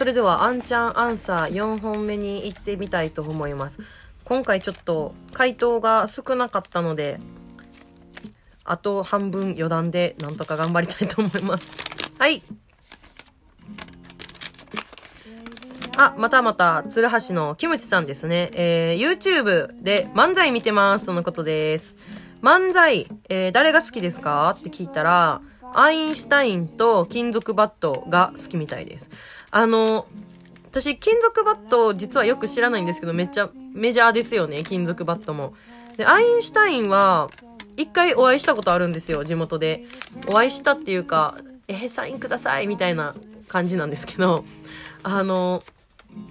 それではあんちゃんアンサー4本目に行ってみたいと思います今回ちょっと回答が少なかったのであと半分余談でなんとか頑張りたいと思います はいあ、またまた、鶴橋のキムチさんですね。えー、YouTube で漫才見てますとのことです。漫才、えー、誰が好きですか？って聞いたら、アインシュタインと金属バットが好きみたいです。あの、私、金属バット実はよく知らないんですけど、めっちゃメジャーですよね、金属バットも。で、アインシュタインは、一回お会いしたことあるんですよ、地元で。お会いしたっていうか、えー、サインくださいみたいな感じなんですけど、あの、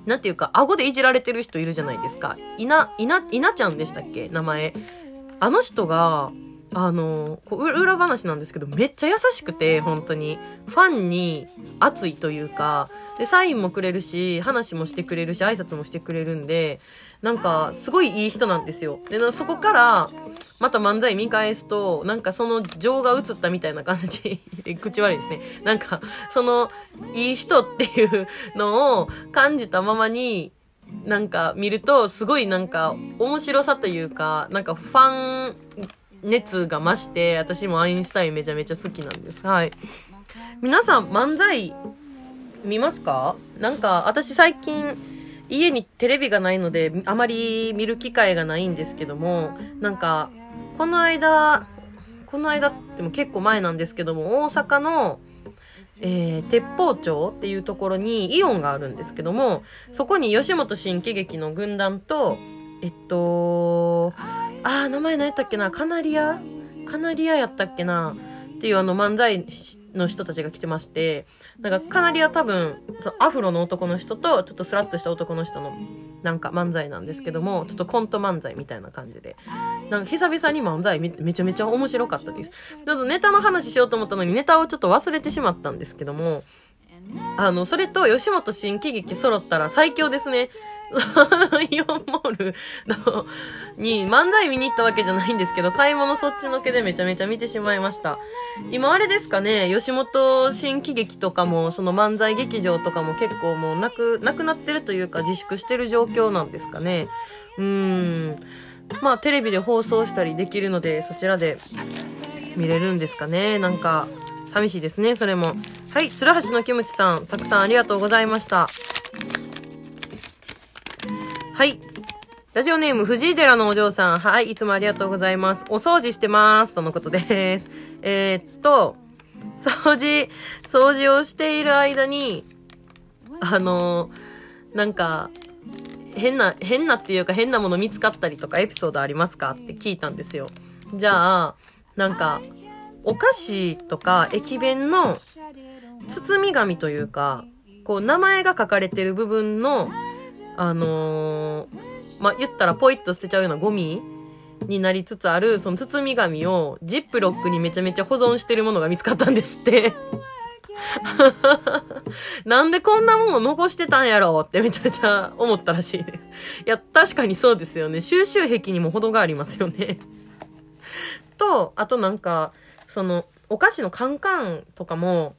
なんていうか、顎でいじられてる人いるじゃないですか。いな、いな、いなちゃんでしたっけ名前。あの人が、あの、こう裏話なんですけど、めっちゃ優しくて、本当に。ファンに熱いというか、で、サインもくれるし、話もしてくれるし、挨拶もしてくれるんで、なんか、すごいいい人なんですよ。で、そこから、また漫才見返すと、なんかその情が映ったみたいな感じ、口悪いですね。なんか、その、いい人っていうのを感じたままに、なんか見ると、すごいなんか、面白さというか、なんかファン熱が増して、私もアインシュタインめちゃめちゃ好きなんです。はい。皆さん、漫才、見ますか？なんか、私最近、家にテレビがないので、あまり見る機会がないんですけども、なんか、この間、この間っても結構前なんですけども、大阪の、えー、鉄砲町っていうところにイオンがあるんですけども、そこに吉本新喜劇の軍団と、えっと、あー、名前何やったっけな？カナリア？カナリアやったっけな？っていうあの漫才の人たちが来てまして、なんかかなりは多分、アフロの男の人と、ちょっとスラッとした男の人の、なんか漫才なんですけども、ちょっとコント漫才みたいな感じで。なんか久々に漫才めめちゃめちゃ面白かったです。ちょっとネタの話しようと思ったのにネタをちょっと忘れてしまったんですけども、あの、それと吉本新喜劇揃ったら最強ですね。イオンモールのに漫才見に行ったわけじゃないんですけど、買い物そっちのけでめちゃめちゃ見てしまいました。今あれですかね、吉本新喜劇とかも、その漫才劇場とかも結構もうなく、なくなってるというか自粛してる状況なんですかね。うーん。まあテレビで放送したりできるので、そちらで見れるんですかね。なんか、寂しいですね、それも。はい、鶴橋のキムチさん、たくさんありがとうございました。はい。ラジオネーム、藤井寺のお嬢さん。はい、いつもありがとうございます。お掃除してます。とのことです。えー、っと、掃除、掃除をしている間に、あのなんか、変な、変なっていうか変なもの見つかったりとかエピソードありますか？って聞いたんですよ。じゃあ、なんか、お菓子とか駅弁の包み紙というか、こう名前が書かれてる部分のあのー、まあ、言ったらポイッと捨てちゃうようなゴミになりつつある、その包み紙をジップロックにめちゃめちゃ保存してるものが見つかったんですって。なんでこんなもの残してたんやろってめちゃめちゃ思ったらしいです。いや、確かにそうですよね。収集癖にも程がありますよね。と、あとなんか、その、お菓子のカンカンとかも、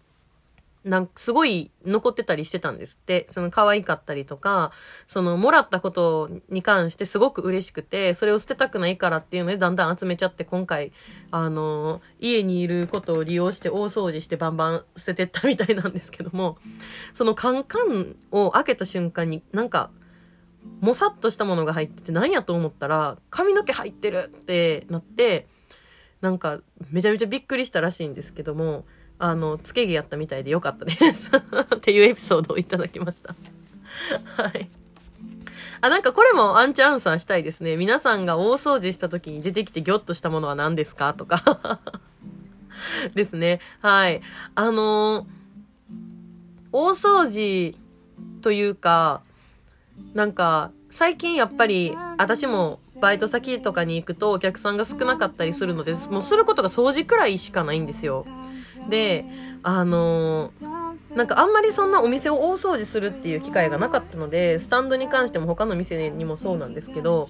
なんかすごい残ってたりしてたんですって。その可愛かったりとか、そのもらったことに関してすごく嬉しくて、それを捨てたくないからっていうのでだんだん集めちゃって今回、あの、家にいることを利用して大掃除してバンバン捨ててったみたいなんですけども、そのカンカンを開けた瞬間になんか、もさっとしたものが入ってて何やと思ったら、髪の毛入ってるってなって、なんかめちゃめちゃびっくりしたらしいんですけども、あの、つけ毛やったみたいでよかったです っていうエピソードをいただきましたはい。あ、なんかこれもアンチアンサーしたいですね。皆さんが大掃除した時に出てきてギョッとしたものは何ですか？とか ですね。はい。あのー、大掃除というか、なんか、最近やっぱり、私もバイト先とかに行くとお客さんが少なかったりするので、もうすることが掃除くらいしかないんですよ。で、あの、なんかあんまりそんなお店を大掃除するっていう機会がなかったので、スタンドに関しても他の店にもそうなんですけど、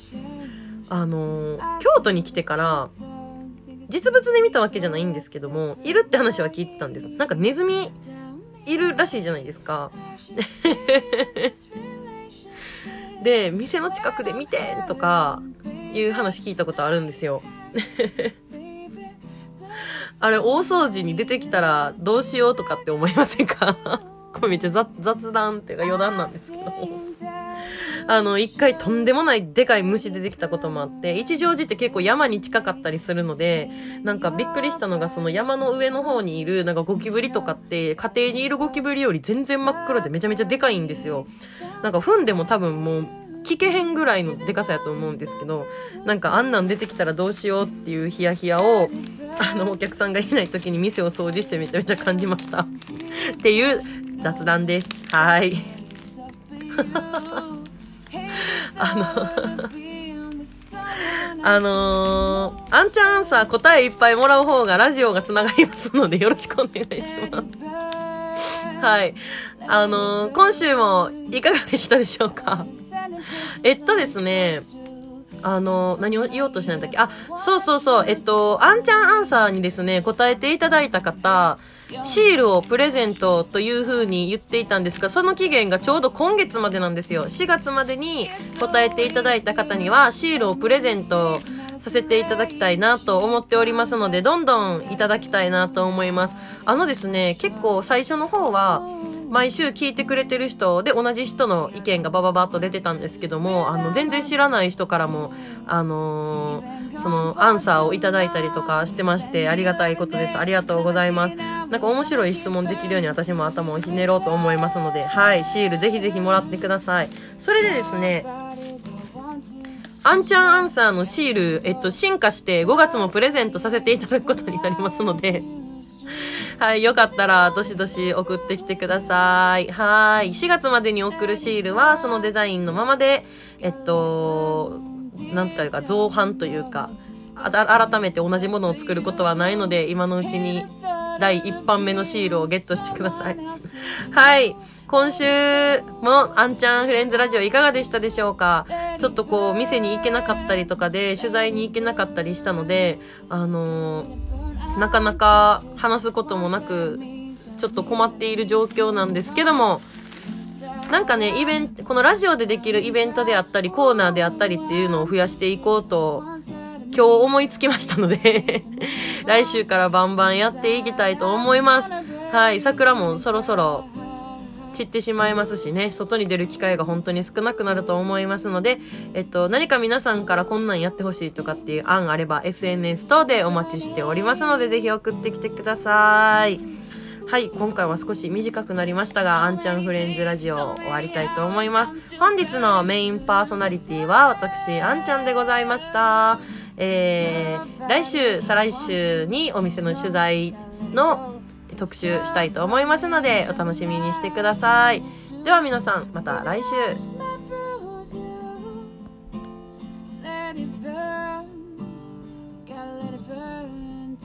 あの、京都に来てから、実物で見たわけじゃないんですけども、いるって話は聞いてたんです。なんかネズミ、いるらしいじゃないですか。で、店の近くで見てとかいう話聞いたことあるんですよ。あれ、大掃除に出てきたらどうしようとかって思いませんか？これめっちゃ雑談っていうか余談なんですけど。あの、一回とんでもないでかい虫出てきたこともあって、一乗寺って結構山に近かったりするので、なんかびっくりしたのがその山の上の方にいるなんかゴキブリとかって家庭にいるゴキブリより全然真っ黒でめちゃめちゃでかいんですよ。なんか踏んでも多分もう聞けへんぐらいのでかさやと思うんですけど、なんかあんなん出てきたらどうしようっていうヒヤヒヤを、あの、お客さんがいない時に店を掃除してめちゃめちゃ感じました。っていう雑談です。はい。あのあのー、あんちゃんアンサー答えいっぱいもらう方がラジオがつながりますのでよろしくお願いします。はい。あのー、今週もいかがでしたでしょうか？えっとですね、あの、何を言おうとしてんだっけあ、そうそうそう、えっと、あんちゃんアンサーにですね、答えていただいた方、シールをプレゼントという風に言っていたんですが、その期限がちょうど今月までなんですよ。4月までに答えていただいた方には、シールをプレゼントさせていただきたいなと思っておりますので、どんどんいただきたいなと思います。あのですね、結構最初の方は、毎週聞いてくれてる人で同じ人の意見がバババッと出てたんですけども、あの、全然知らない人からも、あのー、その、アンサーをいただいたりとかしてまして、ありがたいことです。ありがとうございます。なんか面白い質問できるように私も頭をひねろうと思いますので、はい、シールぜひぜひもらってください。それでですね、アンちゃんアンサーのシール、えっと、進化して5月もプレゼントさせていただくことになりますので、はい、よかったら、どしどし送ってきてください。はい。4月までに送るシールは、そのデザインのままで、えっと、なんというか、造反というか、改めて同じものを作ることはないので、今のうちに第1版目のシールをゲットしてください。はい。今週もあんちゃんフレンズラジオいかがでしたでしょうか？ちょっとこう、店に行けなかったりとかで、取材に行けなかったりしたので、あのーなかなか話すこともなく、ちょっと困っている状況なんですけども、なんかね、イベント、このラジオでできるイベントであったり、コーナーであったりっていうのを増やしていこうと、今日思いつきましたので 来週からバンバンやっていきたいと思います。はい、桜もそろそろ散ってしまいますしね、外に出る機会が本当に少なくなると思いますので、えっと、何か皆さんからこんなんやってほしいとかっていう案あれば SNS 等でお待ちしておりますので、ぜひ送ってきてください。はい、今回は少し短くなりましたが、あんちゃんフレンズラジオ終わりたいと思います。本日のメインパーソナリティは私、あんちゃんでございました。えー、来週、再来週にお店の取材の特集したいと思いますので、お楽しみにしてください。では皆さん、また来週。